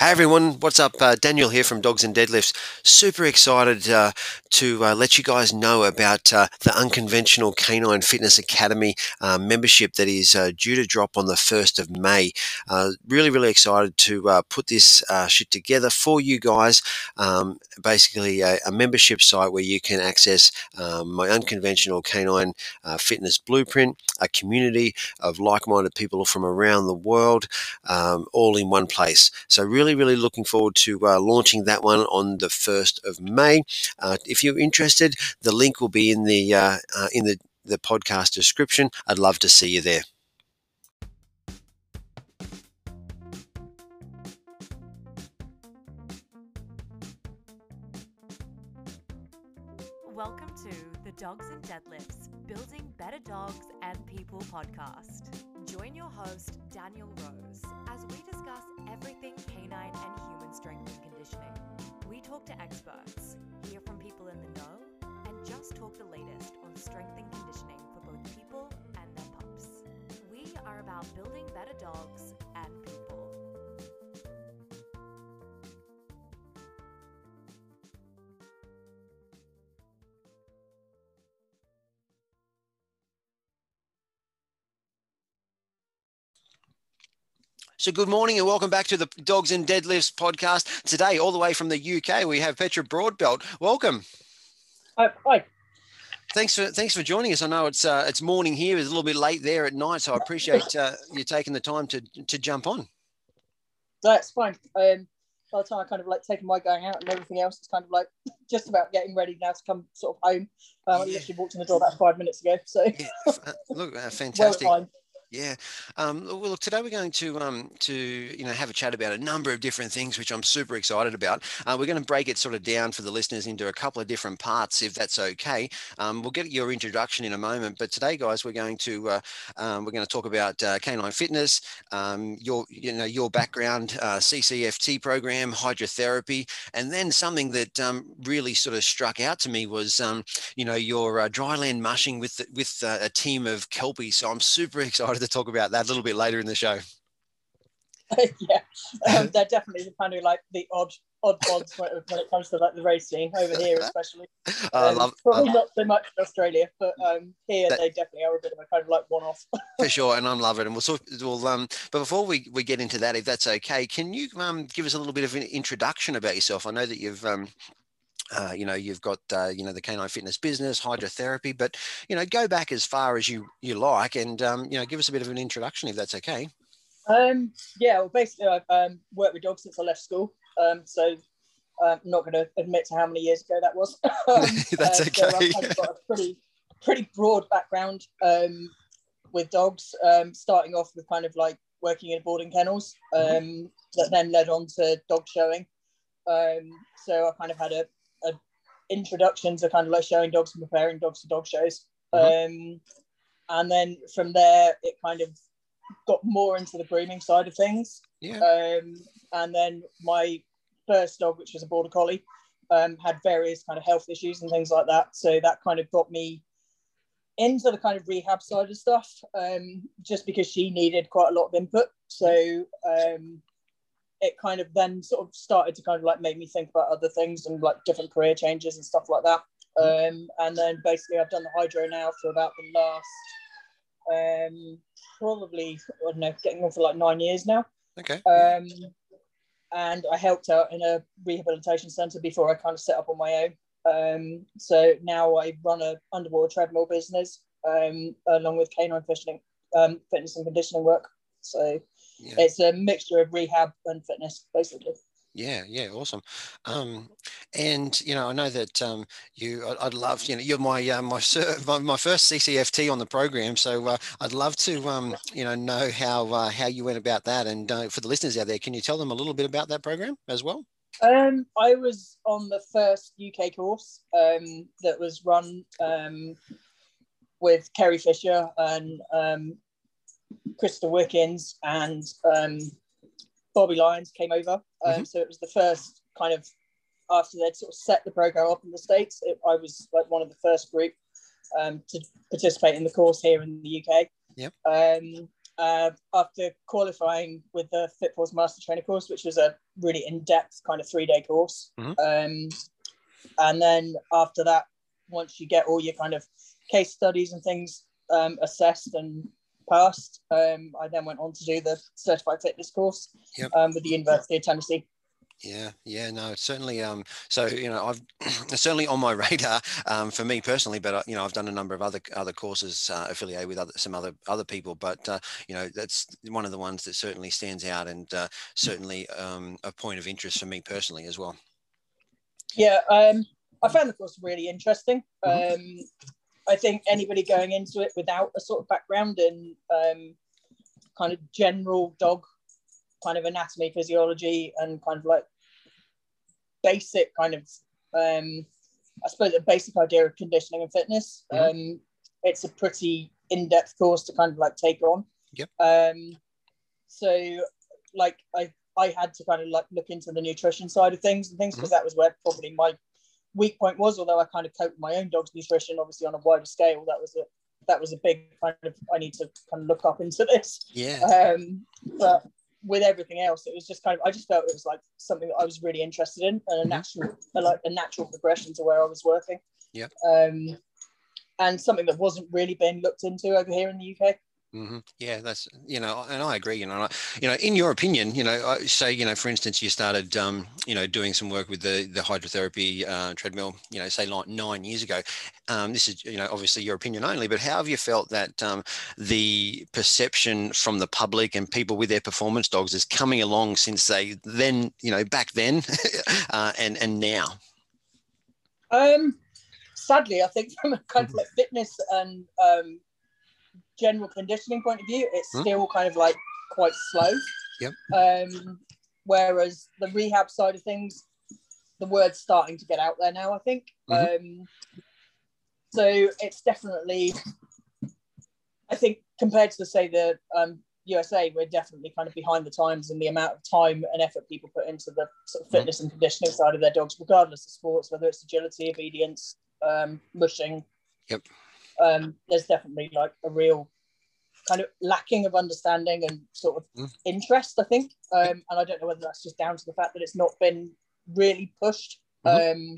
Hey everyone, what's up? Uh, Daniel here from Dogs and Deadlifts. Super excited uh, to uh, let you guys know about uh, the Unconventional Canine Fitness Academy uh, membership that is uh, due to drop on the 1st of May. really, really excited to put this shit together for you guys. Um, basically, a, a, membership site where you can access um, my Unconventional Canine Fitness Blueprint, a community of like minded people from around the world, um, all in one place. So, really really, really looking forward to uh, launching that one on the 1st of May. Uh, if you're interested, the link will be in the uh, uh, in the, the podcast description. I'd love to see you there. Welcome to the Dogs and Deadlifts Building Better Dogs and People podcast. Join your host, Daniel Rose, as we discuss everything canine and human strength and conditioning. We talk to experts, hear from people in the know, and just talk the latest on strength and conditioning for both people and their pups. We are about building better dogs and people. So, good morning and welcome back to the Dogs and Deadlifts podcast. Today, all the way from the UK, we have Petra Broadbelt. Welcome. Uh, hi. Thanks for thanks for joining us. I know it's uh, it's morning here. It's a little bit late there at night, so I appreciate uh, you taking the time to to jump on. That's fine. Um, by the time I kind of like taking my going out and everything else, it's kind of like just about getting ready now to come sort of home. Um, yeah. I literally walked in the door about five minutes ago. So yeah. Uh, look, uh, fantastic. well yeah. Um, well, look, today we're going to um, to you know have a chat about a number of different things, which I'm super excited about. Uh, we're going to break it sort of down for the listeners into a couple of different parts, if that's okay. Um, we'll get your introduction in a moment, but today, guys, we're going to uh, um, we're going to talk about uh, canine fitness, um, your you know your background, uh, CCFT program, hydrotherapy, and then something that um, really sort of struck out to me was you know your uh, dryland mushing with with uh, a team of kelpies. So I'm super excited to talk about that a little bit later in the show. yeah, um, they're definitely the kind of like the odd odd pods when, when, it comes to like the racing over here, especially. Um, I love, probably not so much in Australia, but um, here that, they definitely are a bit of a kind of like one off. for sure, and I'm loving it. And we'll sort. We'll um. But before we, we get into that, if that's okay, can you um give us a little bit of an introduction about yourself? I know that you've um uh, you know, you've got uh, you know the canine fitness business, hydrotherapy, but you know, go back as far as you you like, and um, you know, give us a bit of an introduction if that's okay. Um, yeah, well, basically, I've um, worked with dogs since I left school, um, so uh, I'm not going to admit to how many years ago that was. Um, that's okay. Uh, so I've got a pretty pretty broad background um, with dogs, um, starting off with kind of like working in boarding kennels, mm-hmm. um, that then led on to dog showing. Um, so I kind of had a, a are kind of like showing dogs and preparing dogs for dog shows. Mm-hmm. Um, and then from there, it kind of got more into the grooming side of things. Yeah. Um, and then my first dog, which was a border collie, um, had various kind of health issues and things like that. So that kind of got me into the kind of rehab side of stuff, um, just because she needed quite a lot of input. So um, it kind of then sort of started to kind of like make me think about other things and like different career changes and stuff like that. Mm-hmm. Um, and then basically I've done the hydro now for about the last um, probably I don't know, getting on for like nine years now. Okay. Um, and I helped out in a rehabilitation centre before I kind of set up on my own. Um, so now I run a underwater treadmill business um, along with canine fishing, um, fitness and conditioning work. So yeah. it's a mixture of rehab and fitness, basically. Yeah, yeah, awesome. Um, and you know, I know that um, you. I'd love, you know, you're my uh, my, my, my first CCFT on the program, so uh, I'd love to, um, you know, know how uh, how you went about that. And uh, for the listeners out there, can you tell them a little bit about that program as well? Um, I was on the first UK course um, that was run um, with Kerry Fisher and um, Crystal Wickens and um, Bobbie Lyman came over. Um, mm-hmm. So it was the first kind of after they'd sort of set the program up in the states. It, I was like one of the first group um, to participate in the course here in the UK. Yep. Um, uh, after qualifying with the FitPAWS Master Trainer course, which was a really in-depth kind of three-day course. Mhm. Um, and then after that, once you get all your kind of case studies and things um, assessed and passed, um, I then went on to do the certified fitness course Yep. um, with the University of Tennessee. Yeah, yeah, no, certainly. Um, so you know, I've certainly on my radar um, for me personally, but uh, you know, I've done a number of other other courses uh, affiliated with other some other other people, but uh, you know, that's one of the ones that certainly stands out and uh, certainly um, a point of interest for me personally as well. Yeah, um, I found the course really interesting. Mhm. Um, I think anybody going into it without a sort of background in um, kind of general dog kind of anatomy, physiology, and kind of like basic kind of, um, I suppose, a basic idea of conditioning and fitness. Mhm. Um, it's a pretty in-depth course to kind of like take on. Yep. Um, so, like, I I had to kind of like look into the nutrition side of things and things because that was where probably my weak point was. Although I kind of coped with my own dog's nutrition, obviously on a wider scale, that was a that was a big kind of I need to kind of look up into this. Yeah, Um, but with everything else, it was just kind of I just felt it was like something that I was really interested in and a Mhm. natural a, like a natural progression to where I was working. Yeah. Um, and something that wasn't really being looked into over here in the UK. Hmm Yeah, that's you know, and I agree. You know, you know, in your opinion, you know, I say you know, for instance, you started, um, you know, doing some work with the the hydrotherapy uh, treadmill, you know, say like nine years ago. Um, this is you know, obviously your opinion only, but how have you felt that um, the perception from the public and people with their performance dogs is coming along since they then, you know, back then, uh, and and now? Um, sadly, I think from a kind of like fitness and um, general conditioning point of view, it's Hmm. still kind of like quite slow. Yep. Um, whereas the rehab side of things, the word's starting to get out there now. I think. Um, so it's definitely, I think, compared to say the um, USA, we're definitely kind of behind the times in the amount of time and effort people put into the sort of fitness and conditioning side of their dogs, regardless of sports, whether it's agility, obedience, um, mushing. Yep. Um, there's definitely like a real kind of lacking of understanding and sort of Mm. interest, I think. Um, and I don't know whether that's just down to the fact that it's not been really pushed. Um,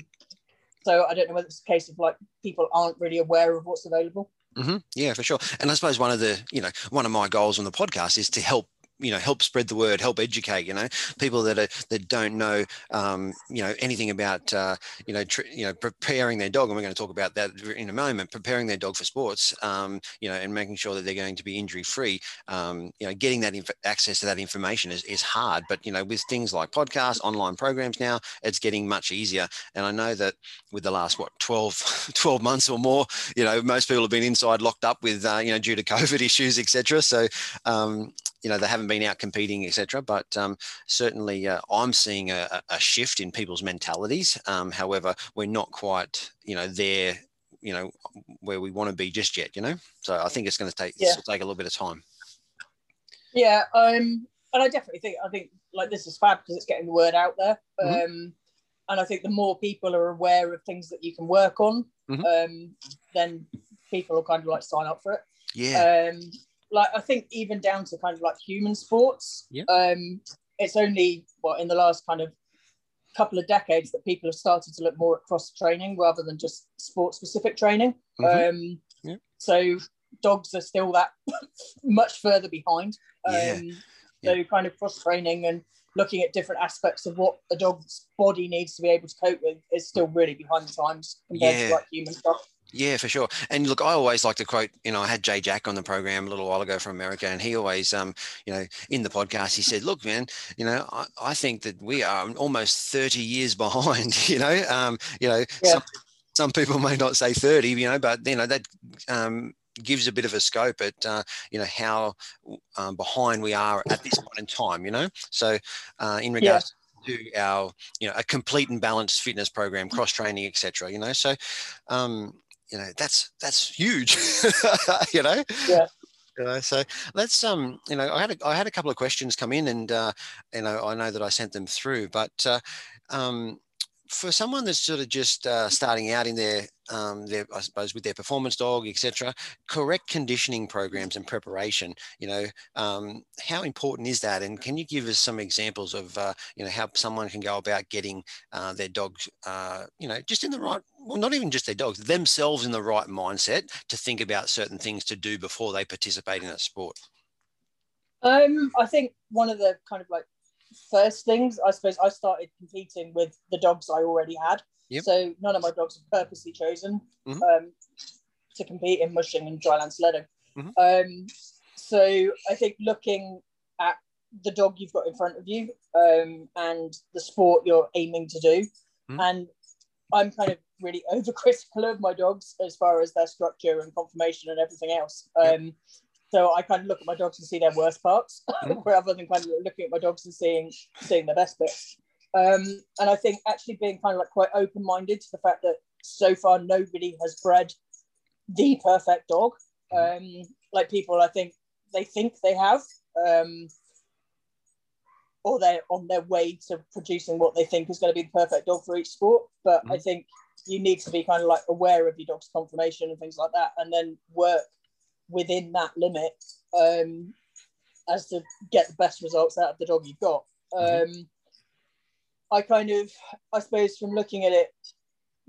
so I don't know whether it's a case of like people aren't really aware of what's available. hmm Yeah, for sure. And I suppose one of the, you know, one of my goals on the podcast is to help, you know, help spread the word, help educate, you know, people that are that don't know, um, you know, anything about, uh, you know, tr- you know, preparing their dog, and we're going to talk about that in a moment. Preparing their dog for sports, um, you know, and making sure that they're going to be injury free. Um, you know, getting that inf- access to that information is is hard, but you know, with things like podcasts, online programs now, it's getting much easier. And I know that with the last what 12, 12 months or more, you know, most people have been inside locked up with, uh, you know, due to COVID issues, etc. So, um, you know, they haven't been out competing, etc. But um, certainly, uh, I'm seeing a, a shift in people's mentalities. Um, however, we're not quite, you know, there, you know, where we want to be just yet. You know, so I think it's going to take Yeah. take a little bit of time. Yeah, um, and I definitely think I think like this is fab because it's getting the word out there. Mhm. Um, and I think the more people are aware of things that you can work on, Mhm. um, then people will kind of like sign up for it. Yeah. Um, like I think even down to kind of like human sports. Yeah. Um, it's only what in the last kind of couple of decades that people have started to look more at cross training rather than just sport specific training. Mhm. Um, Yeah. So dogs are still that much further behind. Um, Yeah. So kind of cross training and looking at different aspects of what a dog's body needs to be able to cope with is still really behind the times compared Yeah. to like human stuff. Yeah, for sure. And look, I always like to quote, you know, I had Jay Jack on the program a little while ago from America, and he always, um, you know, in the podcast, he said, look, man, you know, I, I think that we are almost 30 years behind, you know, um, you know, Yeah. some, some people may not say 30, you know, but, you know, that um, gives a bit of a scope at, uh, you know, how um, behind we are at this point in time, you know. So uh, in regards to our, you know, a complete and balanced fitness program, cross training, etc. You know, so um, you know that's that's huge you know Yeah. you know so let's um you know i had a, i had a couple of questions come in and uh you know i know that i sent them through but uh um for someone that's sort of just uh, starting out in their, um, their, I suppose, with their performance dog, etc., correct conditioning programs and preparation, you know, um, how important is that? And can you give us some examples of, uh, you know, how someone can go about getting uh, their dogs, uh, you know, just in the right, well, not even just their dogs, themselves in the right mindset to think about certain things to do before they participate in a sport? Um, I think one of the kind of like first things, I suppose, I started competing with the dogs I already had. Yep. So none of my dogs were purposely chosen mm-hmm. um, to compete in mushing and dryland sledding. Mm-hmm. Um, so I think looking at the dog you've got in front of you um, and the sport you're aiming to do, mm-hmm. and I'm kind of really overcritical of my dogs as far as their structure and conformation and everything else. Um, so I kind of look at my dogs and see their worst parts, mm. rather than kind of looking at my dogs and seeing seeing their best bits. Um, and I think actually being kind of like quite open minded to the fact that so far nobody has bred the perfect dog. Mm. Um, like people, I think they think they have, um, or they're on their way to producing what they think is going to be the perfect dog for each sport. But mm. I think you need to be kind of like aware of your dog's conformation and things like that, and then work within that limit um, as to get the best results out of the dog you've got. Mm-hmm. Um, I kind of, I suppose, from looking at it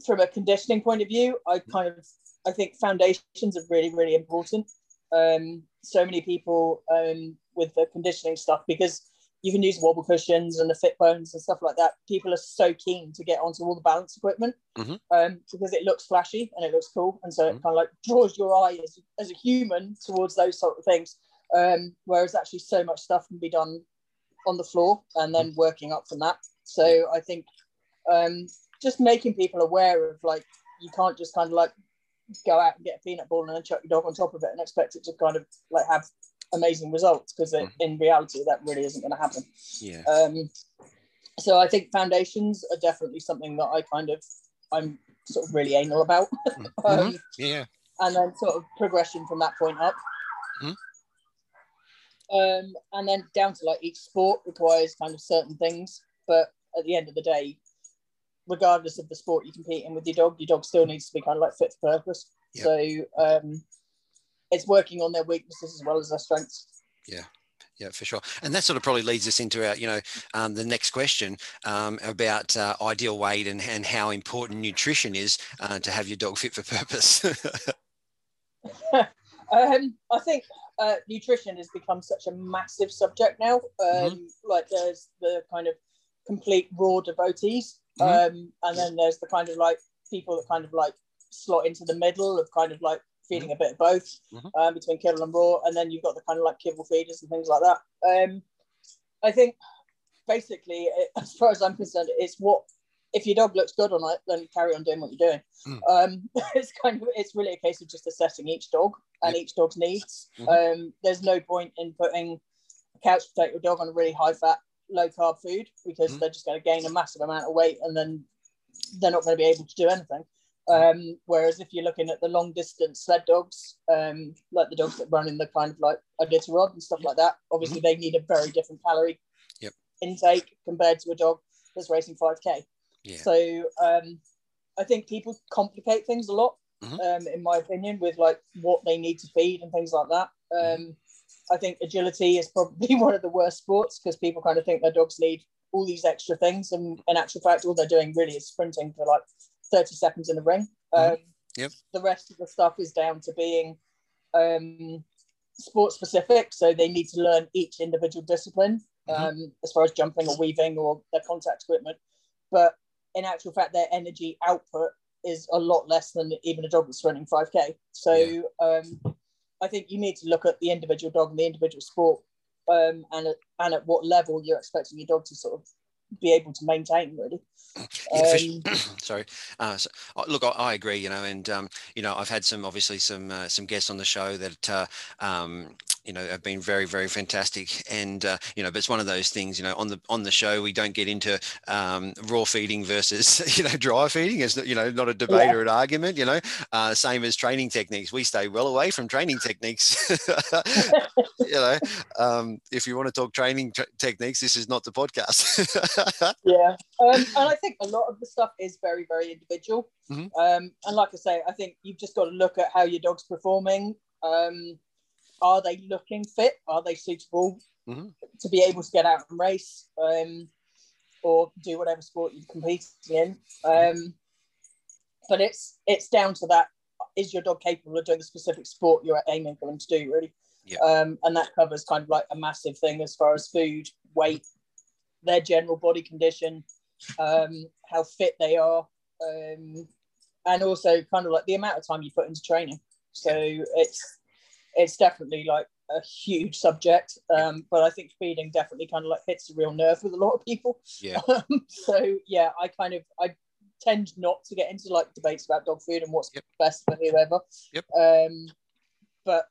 from a conditioning point of view, I mm-hmm. kind of, I think foundations are really, really important. Um, so many people um, with the conditioning stuff because you can use wobble cushions and the FitBones and stuff like that. People are so keen to get onto all the balance equipment mm-hmm. um, because it looks flashy and it looks cool, and so mm-hmm. it kind of like draws your eye as, as a human towards those sort of things. Um, whereas actually, so much stuff can be done on the floor and then mm-hmm. working up from that. So I think um, just making people aware of like you can't just kind of like go out and get a peanut ball and then chuck your dog on top of it and expect it to kind of like have amazing results because mm. in reality that really isn't going to happen. Yeah. Um, so I think foundations are definitely something that I kind of I'm sort of really anal about. Mm. um, mm-hmm. Yeah. And then sort of progression from that point up. Mm-hmm. Um, and then down to like each sport requires kind of certain things, but at the end of the day, regardless of the sport you compete in with your dog, your dog still needs to be kind of like fit for purpose. Yep. So um, it's working on their weaknesses as well as their strengths. Yeah. Yeah, for sure. And that sort of probably leads us into our, you know, um, the next question um, about uh, ideal weight and, and how important nutrition is uh, to have your dog fit for purpose. um, I think uh, nutrition has become such a massive subject now. Mm-hmm. Um, like there's the kind of complete raw devotees, mm-hmm. Um, and then there's the kind of like people that kind of like slot into the middle of kind of like feeding mm-hmm. a bit of both mm-hmm. um, between kibble and raw, and then you've got the kind of like kibble feeders and things like that. Um, I think basically, it, as far as I'm concerned, it's what if your dog looks good on it, then carry on doing what you're doing. Mm. Um, it's kind of it's really a case of just assessing each dog and yep. each dog's needs. Mm-hmm. Um, there's no point in putting a couch potato dog on a really high fat, low carb food because mm-hmm. they're just going to gain a massive amount of weight and then they're not going to be able to do anything. Um, whereas if you're looking at the long distance sled dogs, um, like the dogs that run in the kind of like Iditarod and stuff like that, obviously mm-hmm. they need a very different calorie yep. intake compared to a dog that's racing 5k. Yeah. So um, I think people complicate things a lot, mm-hmm. um, in my opinion, with like what they need to feed and things like that. Mm-hmm. Um, I think agility is probably one of the worst sports because people kind of think their dogs need all these extra things, and in actual fact, all they're doing really is sprinting for like 30 seconds in the ring. Mm-hmm. Um, yep. The rest of the stuff is down to being um, sport specific. So they need to learn each individual discipline mm-hmm. um, as far as jumping or weaving or their contact equipment. But in actual fact, their energy output is a lot less than even a dog that's running 5K. So yeah. um, I think you need to look at the individual dog and the individual sport um, and, at, and at what level you're expecting your dog to sort of be able to maintain really. Yeah, um, sorry. Uh, so, uh, look, I, I, agree. You know, and um, you know, I've had some obviously some uh, some guests on the show that uh, um, you know have been very very fantastic. And uh, you know but it's one of those things you know on the on the show we don't get into um, raw feeding versus you know dry feeding. It's you know not a debate yeah. or an argument you know uh, same as training techniques. We stay well away from training techniques. You know um, if you want to talk training techniques this is not the podcast. Yeah. Um, and i think a lot of the stuff is very very individual. Mm-hmm. Um, and like i say i think you've just got to look at how your dog's performing. Um, are they looking fit? Are they suitable mm-hmm. to be able to get out and race um, or do whatever sport you're competing in? Um, but it's it's down to that. Is your dog capable of doing the specific sport you're aiming for them to do? Really, yeah. um, and that covers kind of like a massive thing as far as food, weight, their general body condition, um, how fit they are, um, and also kind of like the amount of time you put into training. So it's it's definitely like a huge subject. Um, but I think feeding definitely kind of like hits a real nerve with a lot of people. Yeah. Um, so yeah, I kind of I tend not to get into like debates about dog food and what's yep. best for whoever. Yep. Um, but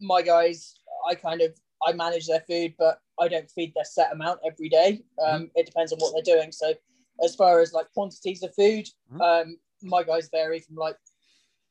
my guys, I kind of I manage their food, but I don't feed their set amount every day. Um, mm-hmm. It depends on what they're doing. So as far as like quantities of food, mm-hmm. um, my guys vary from like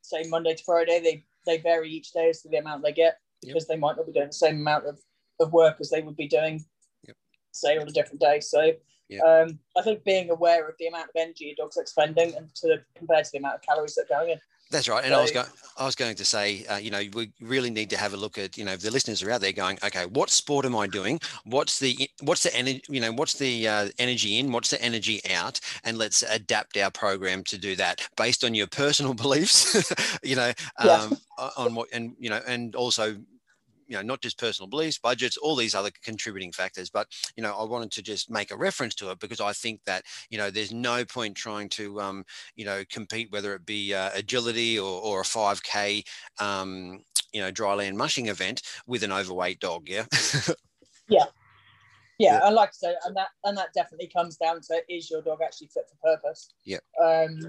say Monday to Friday. They they vary each day as to the amount they get because yep. they might not be doing the same amount of, of work as they would be doing, yep. say, on a different day. So yep. um, I think being aware of the amount of energy a dog's expending and to compared to the amount of calories that are going in. That's right. And so, I was going, I was going to say, uh, you know, we really need to have a look at, you know, the listeners are out there going, okay, what sport am I doing? What's the, what's the energy, you know, what's the uh, energy in? What's the energy out? And let's adapt our program to do that based on your personal beliefs, you know, um, yeah. on what, and you know, and also you know not just personal beliefs budgets all these other contributing factors but you know i wanted to just make a reference to it because i think that you know there's no point trying to um, you know compete whether it be uh, agility or, or a 5k um, you know dryland mushing event with an overweight dog yeah yeah yeah, and like I said, and that and that definitely comes down to is your dog actually fit for purpose? Yeah. Um.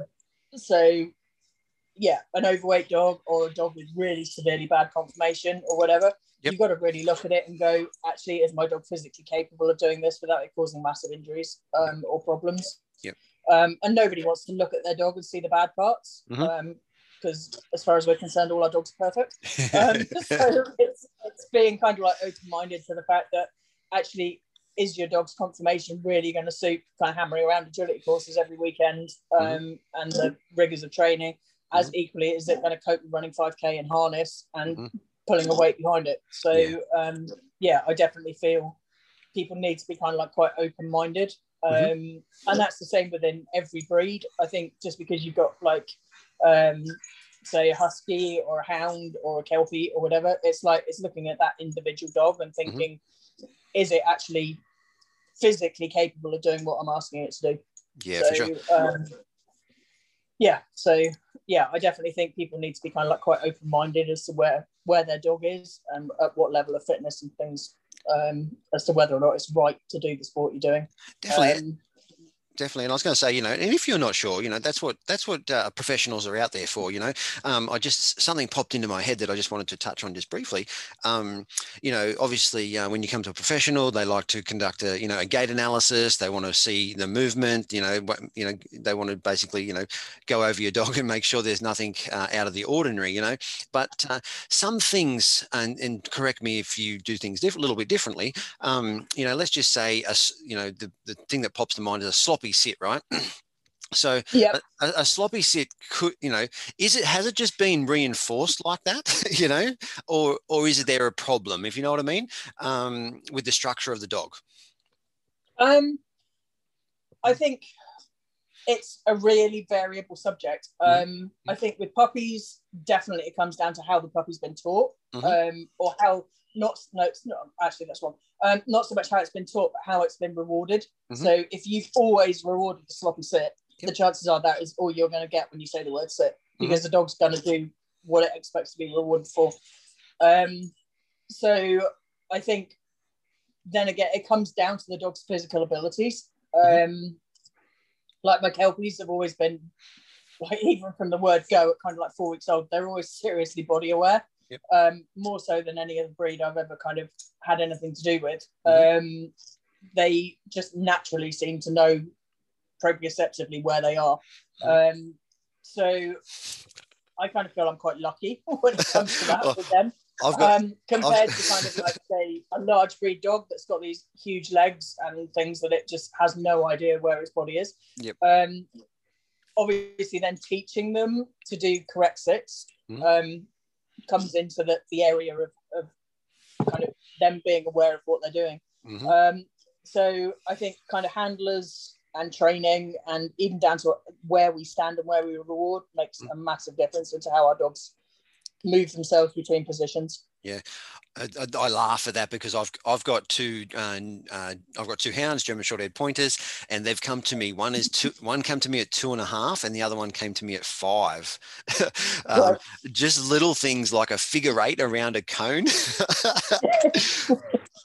So yeah, an overweight dog or a dog with really severely bad conformation or whatever, yep. you've got to really look at it and go, actually, is my dog physically capable of doing this without it causing massive injuries um, or problems? Yep. Um, and nobody wants to look at their dog and see the bad parts. Mm-hmm. Um, because as far as we're concerned, all our dogs are perfect. Um, so it's, it's being kind of like open-minded to the fact that actually is your dog's conformation really going to suit kind of hammering around agility courses every weekend mm-hmm. um, and the rigors of training as mm-hmm. equally is it going to cope with running 5k in harness and mm-hmm. Pulling a weight behind it so yeah. Um, yeah. i definitely feel people need to be kind of like quite open-minded mm-hmm. um, and that's the same within every breed i think just because you've got like um, say a husky or a hound or a kelpie or whatever it's like it's looking at that individual dog and mm-hmm. thinking is it actually physically capable of doing what i'm asking it to do yeah so, for sure um, yeah so yeah i definitely think people need to be kind of like quite open-minded as to where where their dog is and at what level of fitness and things um, as to whether or not it's right to do the sport you're doing. Definitely. Um, definitely. And I was going to say, you know, and if you're not sure, you know, that's what that's what uh, professionals are out there for. You know, um, I just something popped into my head that I just wanted to touch on just briefly. Um, you know, obviously, uh, when you come to a professional, they like to conduct a you know a gait analysis. They want to see the movement. You know, what, you know, they want to basically you know go over your dog and make sure there's nothing uh, out of the ordinary. You know, but uh, some things, and, and correct me if you do things diff- a little bit differently. Um, you know, let's just say a, you know the, the thing that pops to mind is a slop sloppy sit, right? So yep. a, a, sloppy sit could, you know, is it has it just been reinforced like that, you know, or or is there a problem, if you know what I mean, um, with the structure of the dog? Um, I think it's a really variable subject. Mm-hmm. Um, mm-hmm. I think with puppies, definitely it comes down to how the puppy's been taught, mm-hmm. um, or how not no, it's not actually that's wrong. Um, not so much how it's been taught, but how it's been rewarded. Mm-hmm. So if you've always rewarded the sloppy sit, yep. the chances are that is all you're going to get when you say the word sit, mm-hmm. because mm-hmm. the dog's going to do what it expects to be rewarded for. Um, so I think then again, it comes down to the dog's physical abilities. Mm-hmm. Um, like my kelpies have always been, like even from the word go at kind of like four weeks old, they're always seriously body aware. Yep. um, more so than any other breed I've ever kind of had anything to do with. Mhm. Um, they just naturally seem to know proprioceptively where they are. Mm-hmm. Um, so I kind of feel I'm quite lucky when it comes to that with them. I've got Um, compared to kind of like say a large breed dog that's got these huge legs and things that it just has no idea where its body is. Yep. Um, obviously, then teaching them to do correct sits Mhm. um, comes into the, the area of, of kind of them being aware of what they're doing. Mhm. Um, so I think kind of handlers and training and even down to where we stand and where we reward makes a massive difference into how our dogs move themselves between positions. I, I, I laugh at that because I've I've got two uh, uh, I've got two hounds, German Shorthair pointers, and they've come to me. One is two. One came to me at two and a half, and the other one came to me at five. um, Just little things like a figure eight around a cone.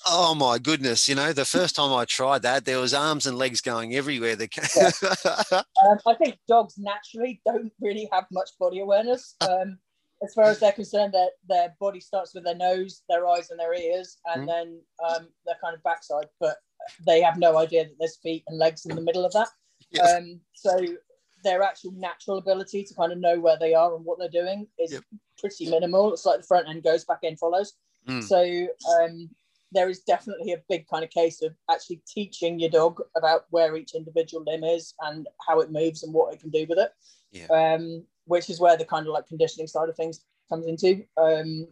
oh my goodness! You know, the first time I tried that, there was arms and legs going everywhere. The ca- Um, I think dogs naturally don't really have much body awareness. Um, as far as they're concerned, their, their body starts with their nose, their eyes, and their ears, and Mhm. then um, their kind of backside. But they have no idea that there's feet and legs in the middle of that. Yes. Um, so their actual natural ability to kind of know where they are and what they're doing is Yep. pretty minimal. It's like the front end goes back end follows. Mm. So um, there is definitely a big kind of case of actually teaching your dog about where each individual limb is and how it moves and what it can do with it. Yeah. Um, which is where the kind of like conditioning side of things comes into. Um,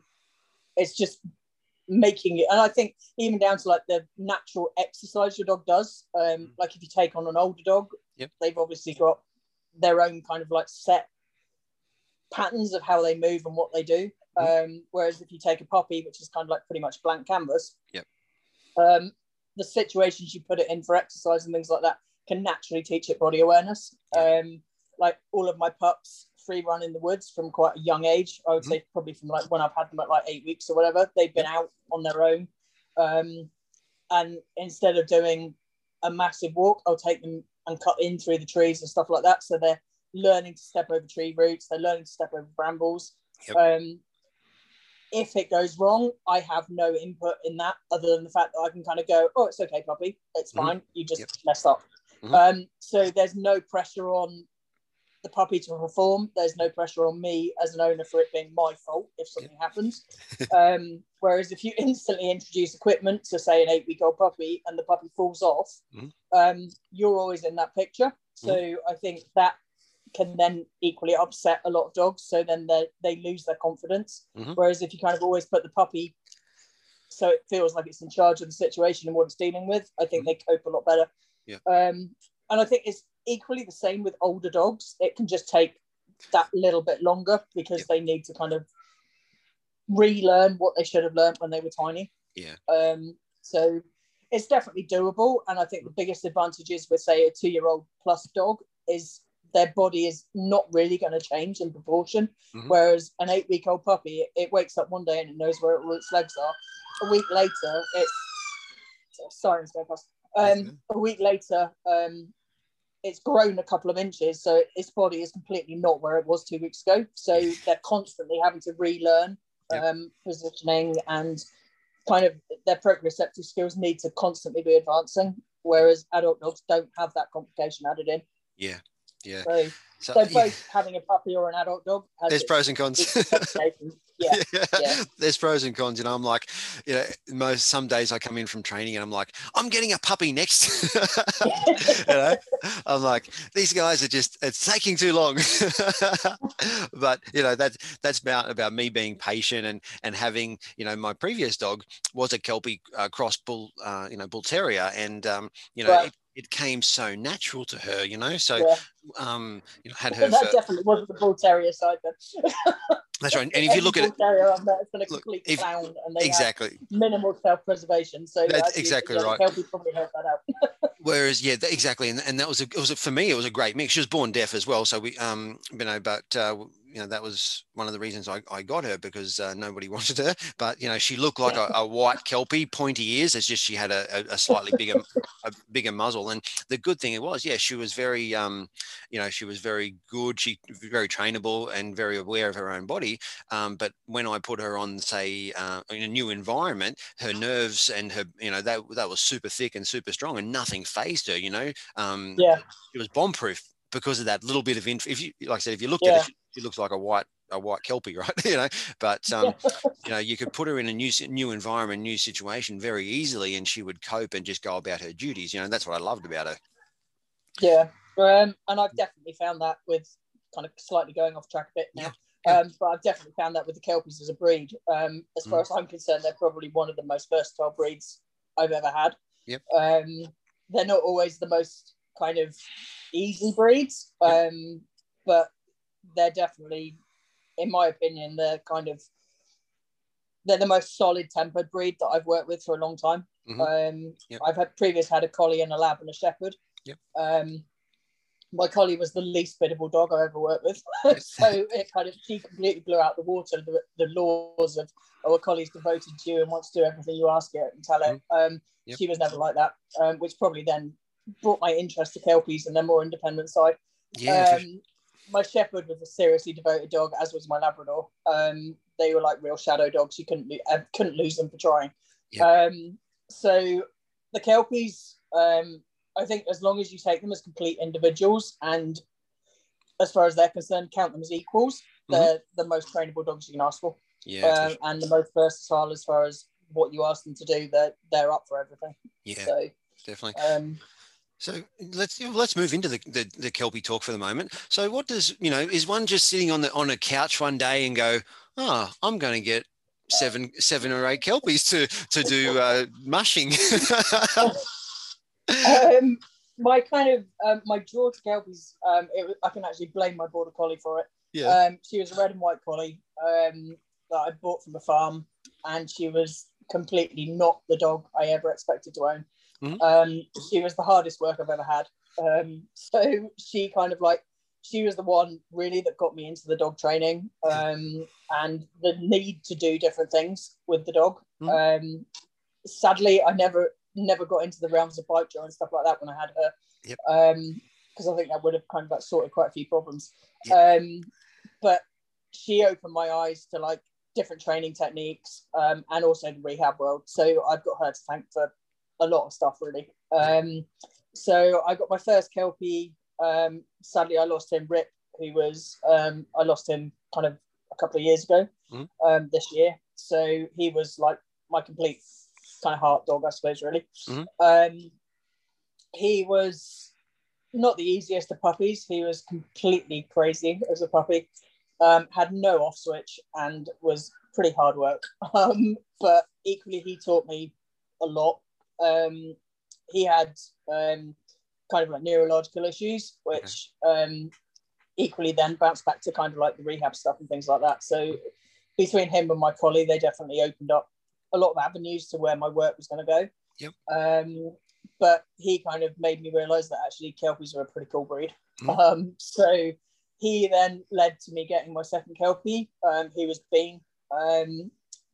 it's just making it, and I think even down to like the natural exercise your dog does. Um, like if you take on an older dog, Yep. they've obviously got their own kind of like set patterns of how they move and what they do. Um, whereas if you take a puppy, which is kind of like pretty much blank canvas, Yep. um, the situations you put it in for exercise and things like that can naturally teach it body awareness. Yeah. Um, like all of my pups free run in the woods from quite a young age. I would Mhm. say probably from like when I've had them at like eight weeks or whatever, they've been out on their own. Um, and instead of doing a massive walk, I'll take them and cut in through the trees and stuff like that. So they're learning to step over tree roots, they're learning to step over brambles. Yep. Um, if it goes wrong, I have no input in that other than the fact that I can kind of go, oh, it's okay, puppy, it's Mhm. fine, you just Yep. messed up. Mhm. Um, so there's no pressure on the puppy to perform. There's no pressure on me as an owner for it being my fault if something happens. Um, whereas if you instantly introduce equipment to say an eight week old puppy and the puppy falls off, Mhm. um, you're always in that picture. So I think that can then equally upset a lot of dogs. So then they they lose their confidence. Mhm. Whereas if you kind of always put the puppy so it feels like it's in charge of the situation and what it's dealing with, I think they cope a lot better. Yeah. Um, and I think it's equally the same with older dogs. It can just take that little bit longer because Yep. they need to kind of relearn what they should have learned when they were tiny. Yeah. Um, so it's definitely doable. And I think the biggest advantage is with, say, a two year old plus dog is their body is not really going to change in proportion. Mhm. Whereas an eight week old puppy, it, wakes up one day and it knows where all its legs are. A week later, it's going past. Um, a week later, um, it's grown a couple of inches, so its body is completely not where it was two weeks ago. So they're constantly having to relearn Yep. um, positioning and kind of their proprioceptive skills need to constantly be advancing. Whereas adult dogs don't have that complication added in. Yeah. Yeah. So, So, so yeah, both having a puppy or an adult dog has there's its- pros and cons. complications. Yeah. yeah. there's pros and cons. You know, I'm like, you know, most some days I come in from training and I'm like, I'm getting a puppy next. you know, I'm like, these guys are just it's taking too long. but you know, that's that's about about me being patient and and having, you know, my previous dog was a Kelpie uh, cross bull, uh, you know, bull terrier, and um, you know. Right. It, it came so natural to her, you know. So, Yeah. um, you know, had her. that For, definitely wasn't the bull terrier side. Then. that's right. And if you look at it, bull terrier I've met has been a complete if- clown, and they exactly, minimal self-preservation. So That's exactly right. Kelpie probably helped that out. Whereas, yeah, exactly, and, and that was a, it was a, for me, it was a great mix. She was born deaf as well, so we, um, you know, but uh, you know that was one of the reasons I, I got her because uh, nobody wanted her. But you know, she looked like a, a white kelpie, pointy ears. It's just she had a, a, a slightly bigger, a bigger muzzle. And the good thing it was, yeah, she was very, um, you know, she was very good. She very trainable and very aware of her own body. Um, but when I put her on, say, uh, in a new environment, her nerves and her, you know, that that was super thick and super strong, and nothing phased her. You know, um, yeah, it was bomb proof because of that little bit of inf- if you like I said, if you looked Yeah. at it, she, she looks like a white a white kelpie, right? you know, but um, you know, you could put her in a new new environment, new situation very easily, and she would cope and just go about her duties. You know, that's what I loved about her. yeah. Um, and I've definitely found that with kind of slightly going off track a bit now. Um, but I've definitely found that with the Kelpies as a breed. Um, as far Mm. as I'm concerned, they're probably one of the most versatile breeds I've ever had. Yep. Um, they're not always the most kind of easy breeds, Yep. um, but they're definitely, in my opinion, they're kind of they're the most solid tempered breed that I've worked with for a long time. Mhm. Um, Yep. I've had previous had a collie and a lab and a shepherd. Yep. My collie was the least biddable dog I ever worked with, so it kind of she completely blew out the water the, the laws of oh a collie's devoted to you and wants to do everything you ask it and tell it. Um, Yep. She was never like that, um, which probably then brought my interest to kelpies and their more independent side. Yeah, Um, my shepherd was a seriously devoted dog, as was my Labrador. Um, they were like real shadow dogs. You couldn't lo- uh, couldn't lose them for trying. Um, so the kelpies, um, I think, as long as you take them as complete individuals, and as far as they're concerned, count them as equals, they're the most trainable dogs you can ask for, yeah, um, and the most versatile as far as what you ask them to do. They're they're up for everything. yeah, So definitely. um, So let's let's move into the, the the kelpie talk for the moment. So what does you know is one just sitting on the on a couch one day and go, oh, I'm going to get seven seven or eight kelpies to to do uh, mushing. um, my kind of um, my draw to kelpies, um, it, was- I can actually blame my border collie for it. yeah. Um, she was a red and white collie um, that I bought from a farm, and she was completely not the dog I ever expected to own. Mhm. Um, she was the hardest work I've ever had. Um, so she kind of like she was the one really that got me into the dog training um, and the need to do different things with the dog. Um, sadly, I never never got into the realms of bikejor and stuff like that when I had her. Yep. Um, because I think that would have kind of like sorted quite a few problems. Um, but she opened my eyes to like different training techniques um, and also the rehab world. So I've got her to thank for a lot of stuff really. Um, so I got my first Kelpie. Um, sadly, I lost him, Rip, who was um, I lost him kind of a couple of years ago Mhm. um, this year. So he was like my complete kind of heart dog, I suppose, really. Mhm. Um, he was not the easiest of puppies. He was completely crazy as a puppy. Um, had no off switch and was pretty hard work. Um, but equally, he taught me a lot. Um, he had um, kind of like neurological issues, which um, equally then bounced back to kind of like the rehab stuff and things like that. So between him and my collie, they definitely opened up a lot of avenues to where my work was going to go. Yep. Um, but he kind of made me realize that actually kelpies are a pretty cool breed. Mhm. Um, so he then led to me getting my second kelpie. Um, he was Bean, um,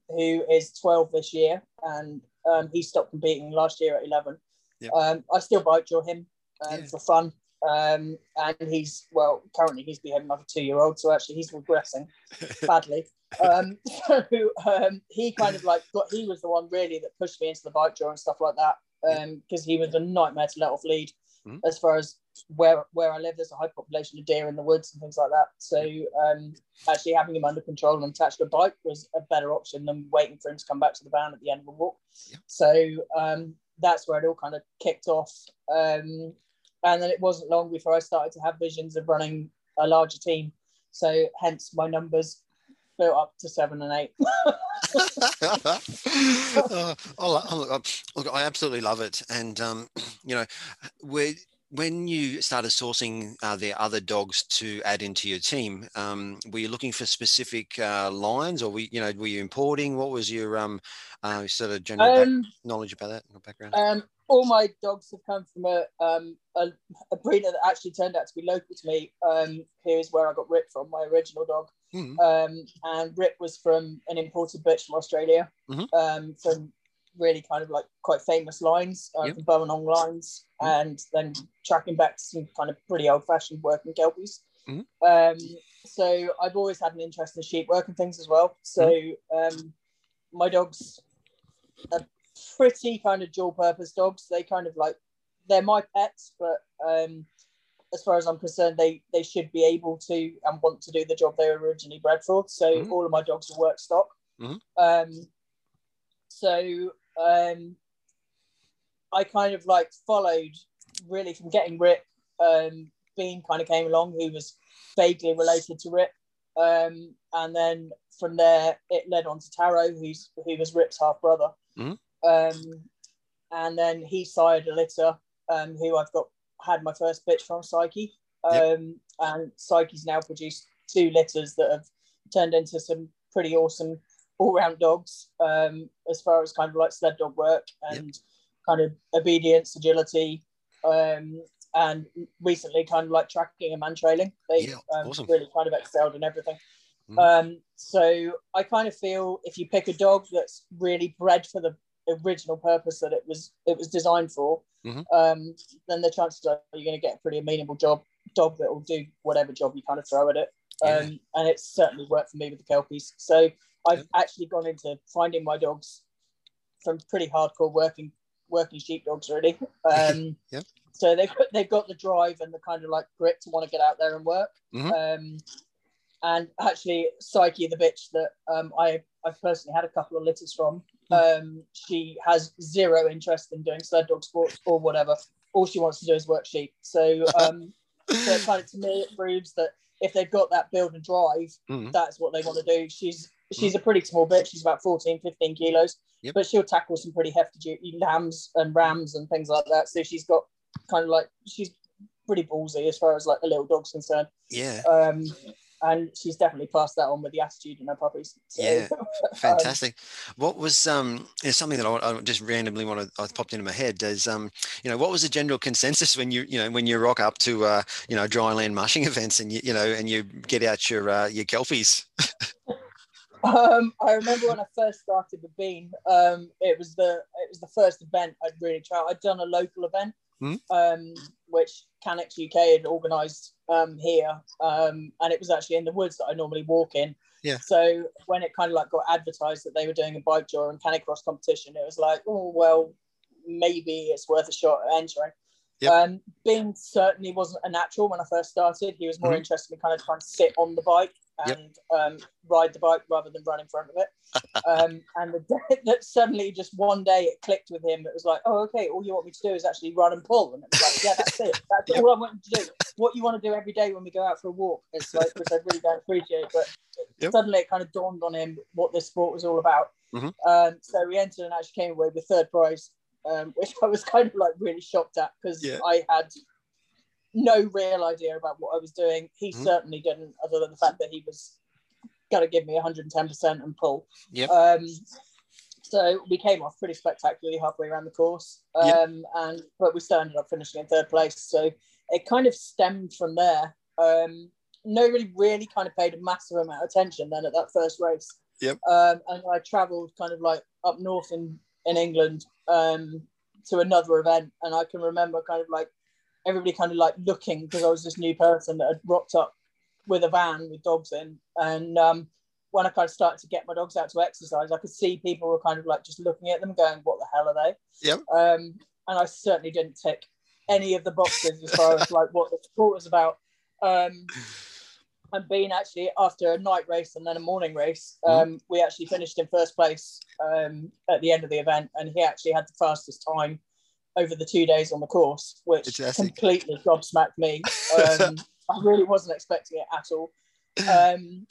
who is 12 this year, and um, he stopped competing last year at 11. Yep. Um, I still bikejor him um, Yeah. for fun. Um, and he's well currently he's behaving like a two-year-old, so actually he's regressing badly. Um, so um, he kind of like got he was the one really that pushed me into the bikejor and stuff like that um, because he was a nightmare to let off lead Mhm. as far as where where I live. There's a high population of deer in the woods and things like that. So um, actually having him under control and attached to a bike was a better option than waiting for him to come back to the van at the end of a walk. Yeah. So um, that's where it all kind of kicked off. Um, and then it wasn't long before I started to have visions of running a larger team. So hence my numbers built up to seven and eight. oh, oh, oh, look, I absolutely love it, and um, you know, where when you started sourcing uh, the other dogs to add into your team, um, were you looking for specific uh, lines, or we, you know, were you importing? What was your um, uh, sort of general back- Um, knowledge about that? Background? um, all my dogs have come from a, um, a, a breeder that actually turned out to be local to me. Um, here is where I got ripped from, my original dog. Mhm. Um, and Rip was from an imported bitch from Australia, Mhm. um, from really kind of like quite famous lines, uh, Yep. the bow and on lines, Mhm. and then tracking back to some kind of pretty old fashioned working kelpies. Mhm. Um, so I've always had an interest in sheep work and things as well. So Mm-hmm. um, my dogs are pretty kind of dual purpose dogs. They kind of like they're my pets, but um, as far as I'm concerned, they they should be able to and want to do the job they were originally bred for. So Mhm. all of my dogs are work stock. Mhm. Um, so um, I kind of like followed really from getting Rip. Um, Bean kind of came along, who was vaguely related to Rip, um, and then from there it led on to Taro, who's who was Rip's half brother. Mhm. Um, and then he sired a litter, um, who I've got had my first bitch from Psyche, Yep. um, and Psyche's now produced two litters that have turned into some pretty awesome all-round dogs um, as far as kind of like sled dog work and kind of obedience, agility, um, and recently kind of like tracking and man trailing. They Yeah, um, awesome. really kind of excelled in everything. Mhm. Um, so I kind of feel if you pick a dog that's really bred for the original purpose that it was it was designed for, Mhm. um, then the chances are you're going to get a pretty amenable job dog that will do whatever job you kind of throw at it. Yeah. Um, and it's certainly worked for me with the kelpies. So I've actually gone into finding my dogs from pretty hardcore working working sheep dogs really. Um, Yep. So they've got, they've got the drive and the kind of like grit to want to get out there and work. Mhm. Um, and actually, Psyche, the bitch that um, I I've personally had a couple of litters from, um, she has zero interest in doing sled dog sports or whatever. All she wants to do is work sheep. So, um, so kind of to me, it proves that if they've got that build and drive, Mhm. that's what they want to do. She's she's a pretty small bitch. She's about 14, 15 kilos, Yep. but she'll tackle some pretty hefty lambs and rams and things like that. So she's got kind of like she's pretty ballsy as far as like the little dog's concerned. Yeah, Um, and she's definitely passed that on with the attitude in her puppies. So, Yeah. um, fantastic. What was um? Is something that I, I just randomly want I popped into my head is um, you know, what was the general consensus when you you know when you rock up to uh, you know, dryland mushing events and you you know and you get out your uh, your kelpies. Um, I remember when I first started with Bean. Um, it was the it was the first event I'd really tried. I'd done a local event, Hmm. um, which Canex UK had organised um, here, um, and it was actually in the woods that I normally walk in. Yeah. So when it kind of like got advertised that they were doing a bikejor and canicross competition, it was like, oh well, maybe it's worth a shot at entering. Yep. Um, Bean certainly wasn't a natural when I first started. He was more Mhm. interested in kind of trying to sit on the bike Yep. and um, ride the bike rather than run in front of it. um, and the day that suddenly just one day it clicked with him. It was like, oh, okay, all you want me to do is actually run and pull. And it was like, yeah, that's it. That's Yep. all I want you to do. What you want to do every day when we go out for a walk. It's like, which I really don't appreciate. But Yep. suddenly it kind of dawned on him what this sport was all about. Mhm. Um, so we entered and actually came away with third prize, um, which I was kind of like really shocked at because Yeah. I had no real idea about what I was doing. He Mhm. certainly didn't, other than the fact that he was going to give me 110% and pull. Yep. Um, so we came off pretty spectacularly halfway around the course, Yep. um, and but we still ended up finishing in third place. So it kind of stemmed from there. Um, nobody really kind of paid a massive amount of attention then at that first race. Yep. Um, and I travelled kind of like up north in in England um, to another event, and I can remember kind of like everybody kind of like looking because I was this new person that had rocked up with a van with dogs in, and um, when I kind of started to get my dogs out to exercise, I could see people were kind of like just looking at them, going, "What the hell are they?" Yep. Um, and I certainly didn't tick any of the boxes as far as like what the sport was about. Um, and Bean actually after a night race and then a morning race, um, we actually finished in first place um, at the end of the event, and he actually had the fastest time over the two days on the course, which Fantastic. completely gobsmacked me. Um, I really wasn't expecting it at all. Um,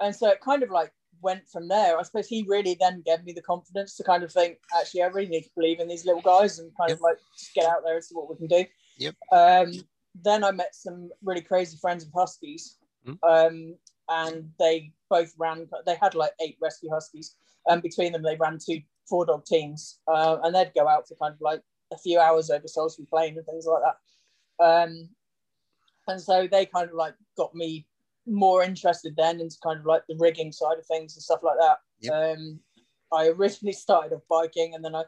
and so it kind of like went from there. I suppose he really then gave me the confidence to kind of think, actually, I really need to believe in these little guys and kind Yep. of like just get out there and see what we can do. Yep. Um, then I met some really crazy friends of Huskies. Mhm. Um, and they both ran, they had like eight rescue Huskies. And between them, they ran two four dog teams. Uh, and they'd go out for kind of like a few hours over Salisbury Plain and things like that. Um, and so they kind of like got me more interested then into kind of like the rigging side of things and stuff like that. Yep. Um, I originally started off biking, and then I,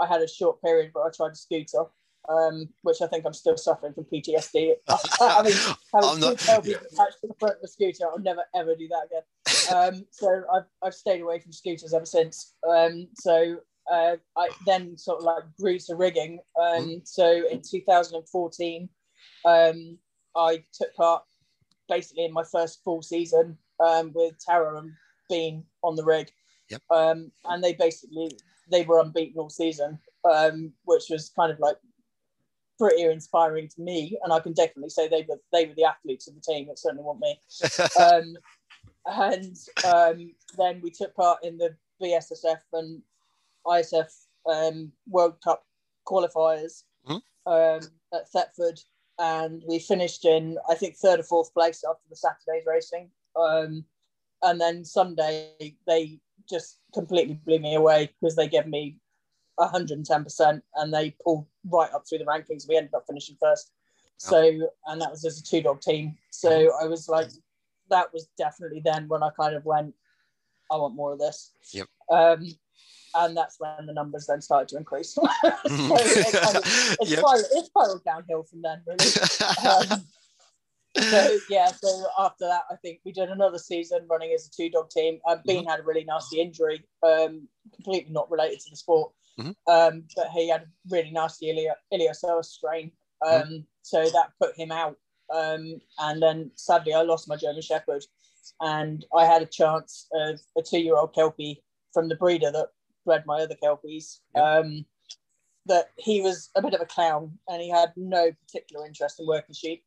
I had a short period where I tried a scooter, um, which I think I'm still suffering from PTSD. I mean, having not- tailbeats attached to the front of the scooter, I'll never ever do that again. Um, so I've, I've stayed away from scooters ever since. Um, so uh, I then sort of like grew to rigging. Um, so in 2014, um, I took part basically in my first full season um, with Tara and Bean on the rig. Yep. Um, and they basically they were unbeaten all season, um, which was kind of like pretty inspiring to me. And I can definitely say they were they were the athletes of the team. It certainly weren't me. Um, and um, then we took part in the BSSF and ISF um, World Cup qualifiers Mhm. um, at Thetford, and we finished in I think third or fourth place after the Saturday's racing. Um, and then Sunday they just completely blew me away because they gave me 110% and they pulled right up through the rankings. We ended up finishing first. So, and that was as a two dog team. So I was like, that was definitely then when I kind of went, I want more of this. Yep. Um, and that's when the numbers then started to increase. so it, kind of, it, Yep. spiraled, it spiraled downhill from then, really. Um, so yeah, so after that, I think we did another season running as a two dog team. Um, Bean had a really nasty injury, um, completely not related to the sport, Mhm. um, but he had a really nasty ilio- iliopsoas strain, um, so that put him out. Um, and then sadly, I lost my German Shepherd, and I had a chance of a two year old Kelpie from the breeder that bred my other Kelpies. Um, that he was a bit of a clown and he had no particular interest in working sheep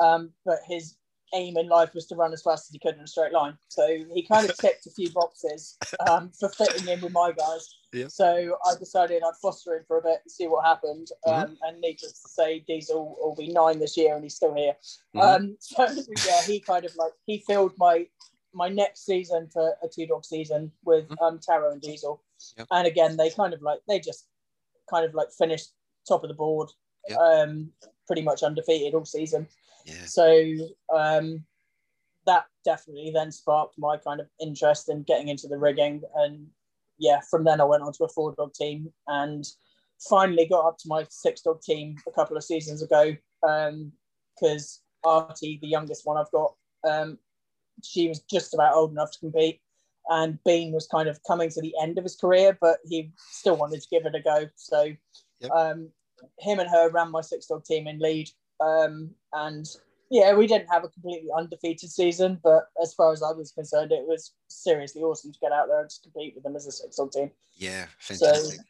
um, but his aim in life was to run as fast as he could in a straight line. So he kind of ticked a few boxes um, for fitting in with my guys. Yeah. So I decided I'd foster him for a bit and see what happened. Um, and needless to say, Diesel will be nine this year and he's still here. Mhm. Um, so yeah, he kind of like he filled my my next season for a two dog season with um, Taro and Diesel. Yep. And again, they kind of like they just kind of like finished top of the board, Yep. um, pretty much undefeated all season. yeah. So um, that definitely then sparked my kind of interest in getting into the rigging. And yeah, from then I went on to a four dog team and finally got up to my six dog team a couple of seasons ago because Artie, the youngest one I've got, um, she was just about old enough to compete. And Bean was kind of coming to the end of his career, but he still wanted to give it a go. So Yep. um, him and her ran my six dog team in lead. Um, and yeah, we didn't have a completely undefeated season, but as far as I was concerned, it was seriously awesome to get out there and just compete with them as a six dog team. Yeah, So fantastic.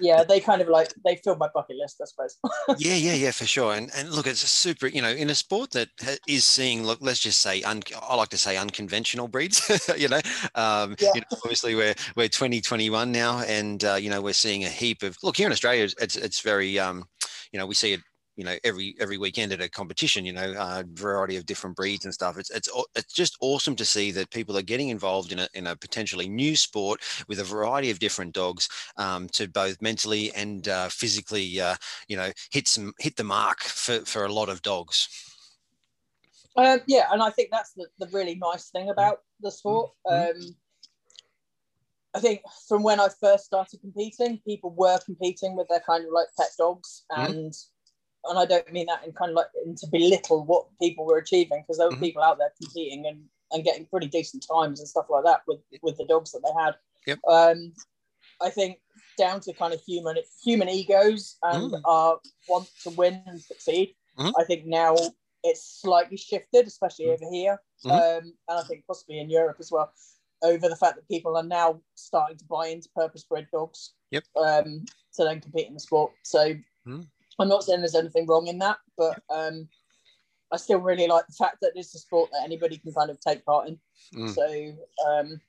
Yeah, they kind of like they filled my bucket list, I suppose. yeah, yeah, yeah, for sure. And and look, it's a super, you know, in a sport that is seeing, look, let's just say, un, I like to say unconventional breeds. you know, um, Yeah. you know, obviously we're we're 2021 now, and uh, you know we're seeing a heap of look here in Australia. It's it's, it's very, um, you know, we see it. You know, every every weekend at a competition, you know, uh, variety of different breeds and stuff. It's it's it's just awesome to see that people are getting involved in a in a potentially new sport with a variety of different dogs um, to both mentally and uh, physically, uh, you know, hit some hit the mark for, for a lot of dogs. Um, yeah, and I think that's the, the really nice thing about the sport. Mhm. Um, I think from when I first started competing, people were competing with their kind of like pet dogs, and and I don't mean that in kind of like in to belittle what people were achieving because there were Mhm. people out there competing and and getting pretty decent times and stuff like that with with the dogs that they had. Yep. Um, I think down to kind of human human egos and Mm. our want to win and succeed. Mhm. I think now it's slightly shifted, especially Mm. over here, Mhm. um, and I think possibly in Europe as well, over the fact that people are now starting to buy into purpose-bred dogs. Yep. Um, to then compete in the sport. So Mhm. I'm not saying there's anything wrong in that, but um, I still really like the fact that it's a sport that anybody can kind of take part in. Mm. So um,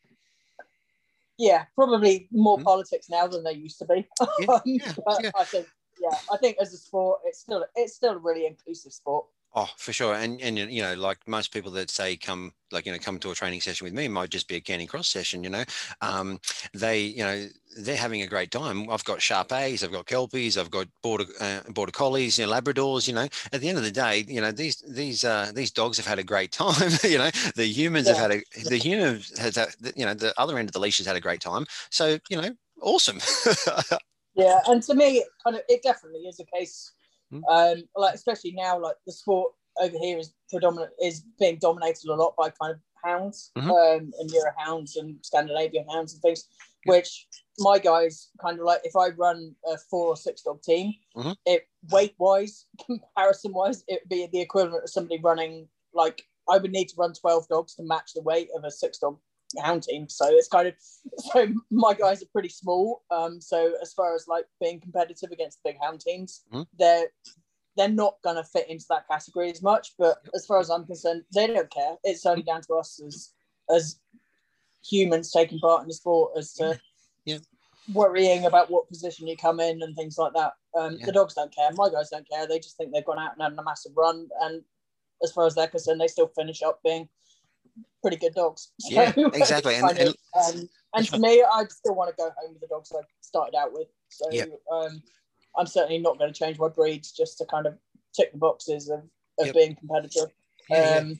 yeah, probably more Mhm. politics now than they used to be. Yeah, yeah. I think yeah, I think as a sport, it's still it's still a really inclusive sport. Oh, for sure. And and you know, like most people that say come like you know come to a training session with me might just be a canicross session. You know, um, they you know they're having a great time. I've got Shar-Peis, I've got Kelpies, I've got border uh, border collies, you know, Labradors. You know, at the end of the day, you know these these uh, these dogs have had a great time. you know, the humans yeah. have had a the humans has had, you know the other end of the leash has had a great time. So you know, awesome. yeah, and to me, it kind of, it definitely is a case Mm. Um, like especially now, like the sport over here is predominant is being dominated a lot by kind of hounds mm-hmm. um, and Euro hounds and Scandinavian hounds and things. Yeah. Which my guys kind of like if I run a four or six dog team, mm-hmm. it weight wise, comparison wise, it'd be the equivalent of somebody running like I would need to run 12 dogs to match the weight of a six dog hound team. So it's kind of so my guys are pretty small. Um, so as far as like being competitive against the big hound teams, mm-hmm. they're they're not gonna fit into that category as much. But as far as I'm concerned, they don't care. It's only down to us as as humans taking part in the sport as to yeah. worrying about what position you come in and things like that. Um, yeah. The dogs don't care. My guys don't care. They just think they've gone out and had a massive run. And as far as they're concerned, they still finish up being pretty good dogs. So yeah, exactly. And, and, um, and for me, I still want to go home with the dogs I started out with. So yep. um, I'm certainly not going to change my breeds just to kind of tick the boxes of, of yep. being competitive. Yeah, um, yeah.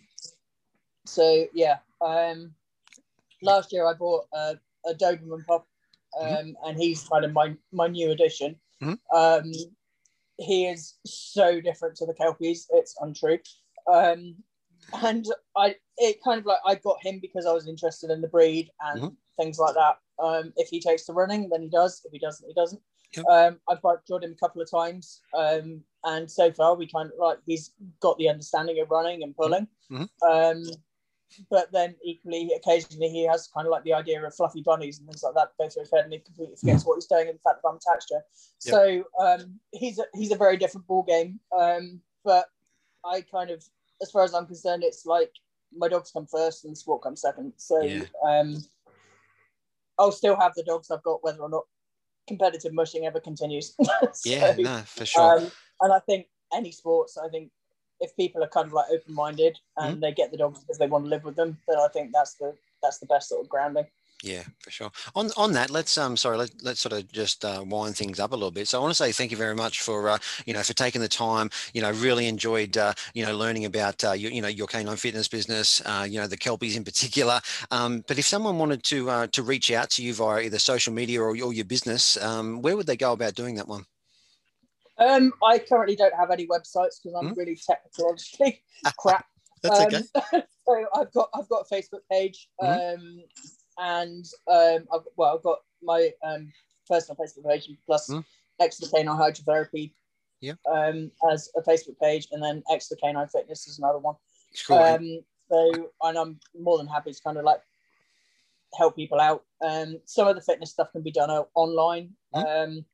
So yeah, um, last year I bought a, a Doberman pup, mm-hmm. um, and he's kind of my my new addition. Mm-hmm. Um, he is so different to the Kelpies; it's untrue. Um, and I it kind of like I got him because I was interested in the breed and mm-hmm. things like that. Um, if he takes to running, then he does. If he doesn't, he doesn't. Yep. Um, I've biked him a couple of times, um, and so far we kind of like he's got the understanding of running and pulling. Mm-hmm. Um, but then equally, occasionally he has kind of like the idea of fluffy bunnies and things like that go through his head, and he completely forgets what he's doing and the fact that I'm attached to. Yep. So um, he's a, he's a very different ball game. Um, but I kind of as far as I'm concerned, it's like my dogs come first and the sport comes second. So yeah. um, I'll still have the dogs I've got, whether or not competitive mushing ever continues. so, yeah, no, for sure. Um, and I think any sports, I think if people are kind of like open minded and mm-hmm. they get the dogs because they want to live with them, then I think that's the that's the best sort of grounding. Yeah, for sure. On on that, let's um sorry, let, let's sort of just uh, wind things up a little bit. So I want to say thank you very much for uh, you know for taking the time. You know, really enjoyed uh, you know learning about uh, your, you know your canine fitness business. Uh, you know the kelpies in particular. Um, but if someone wanted to uh, to reach out to you via either social media or, or your business, um, where would they go about doing that one? Um, I currently don't have any websites because I'm mm-hmm. really technologically crap. That's okay. Um, so I've got I've got a Facebook page. Mm-hmm. Um, and um, I've, well, I've got my um, personal Facebook page plus mm. Exeter Canine Hydrotherapy yeah. um, as a Facebook page, and then Exeter Canine Fitness is another one. Cool, um, so, and I'm more than happy to kind of like help people out. Um, some of the fitness stuff can be done online. Mm. Um,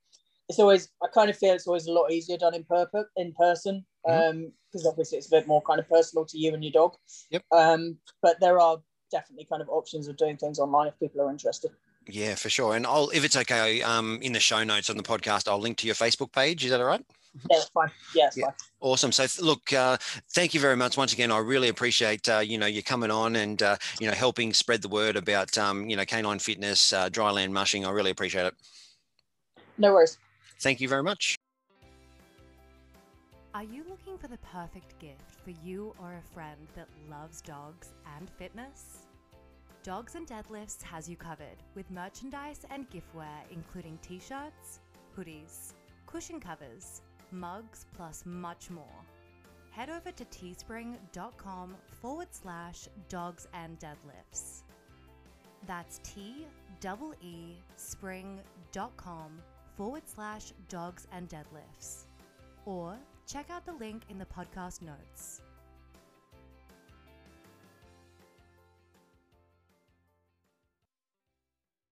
it's always, I kind of feel it's always a lot easier done in, purpose, in person because mm. um, obviously it's a bit more kind of personal to you and your dog. Yep. Um, but there are definitely kind of options of doing things online if people are interested. Yeah, for sure. And I'll, if it's okay, um, in the show notes on the podcast, I'll link to your Facebook page. Is that all right? Yeah, fine. Yeah, yeah. fine. Awesome. So, look, uh, thank you very much once again. I really appreciate uh, you know you coming on and uh, you know helping spread the word about um, you know canine fitness, uh, dryland mushing. I really appreciate it. No worries. Thank you very much. Are you looking for the perfect gift for you or a friend that loves dogs and fitness? Dogs and Deadlifts has you covered with merchandise and giftware including t shirts, hoodies, cushion covers, mugs, plus much more. Head over to teespring.com forward slash dogs and deadlifts. That's T double E spring.com forward slash dogs and deadlifts. Or check out the link in the podcast notes.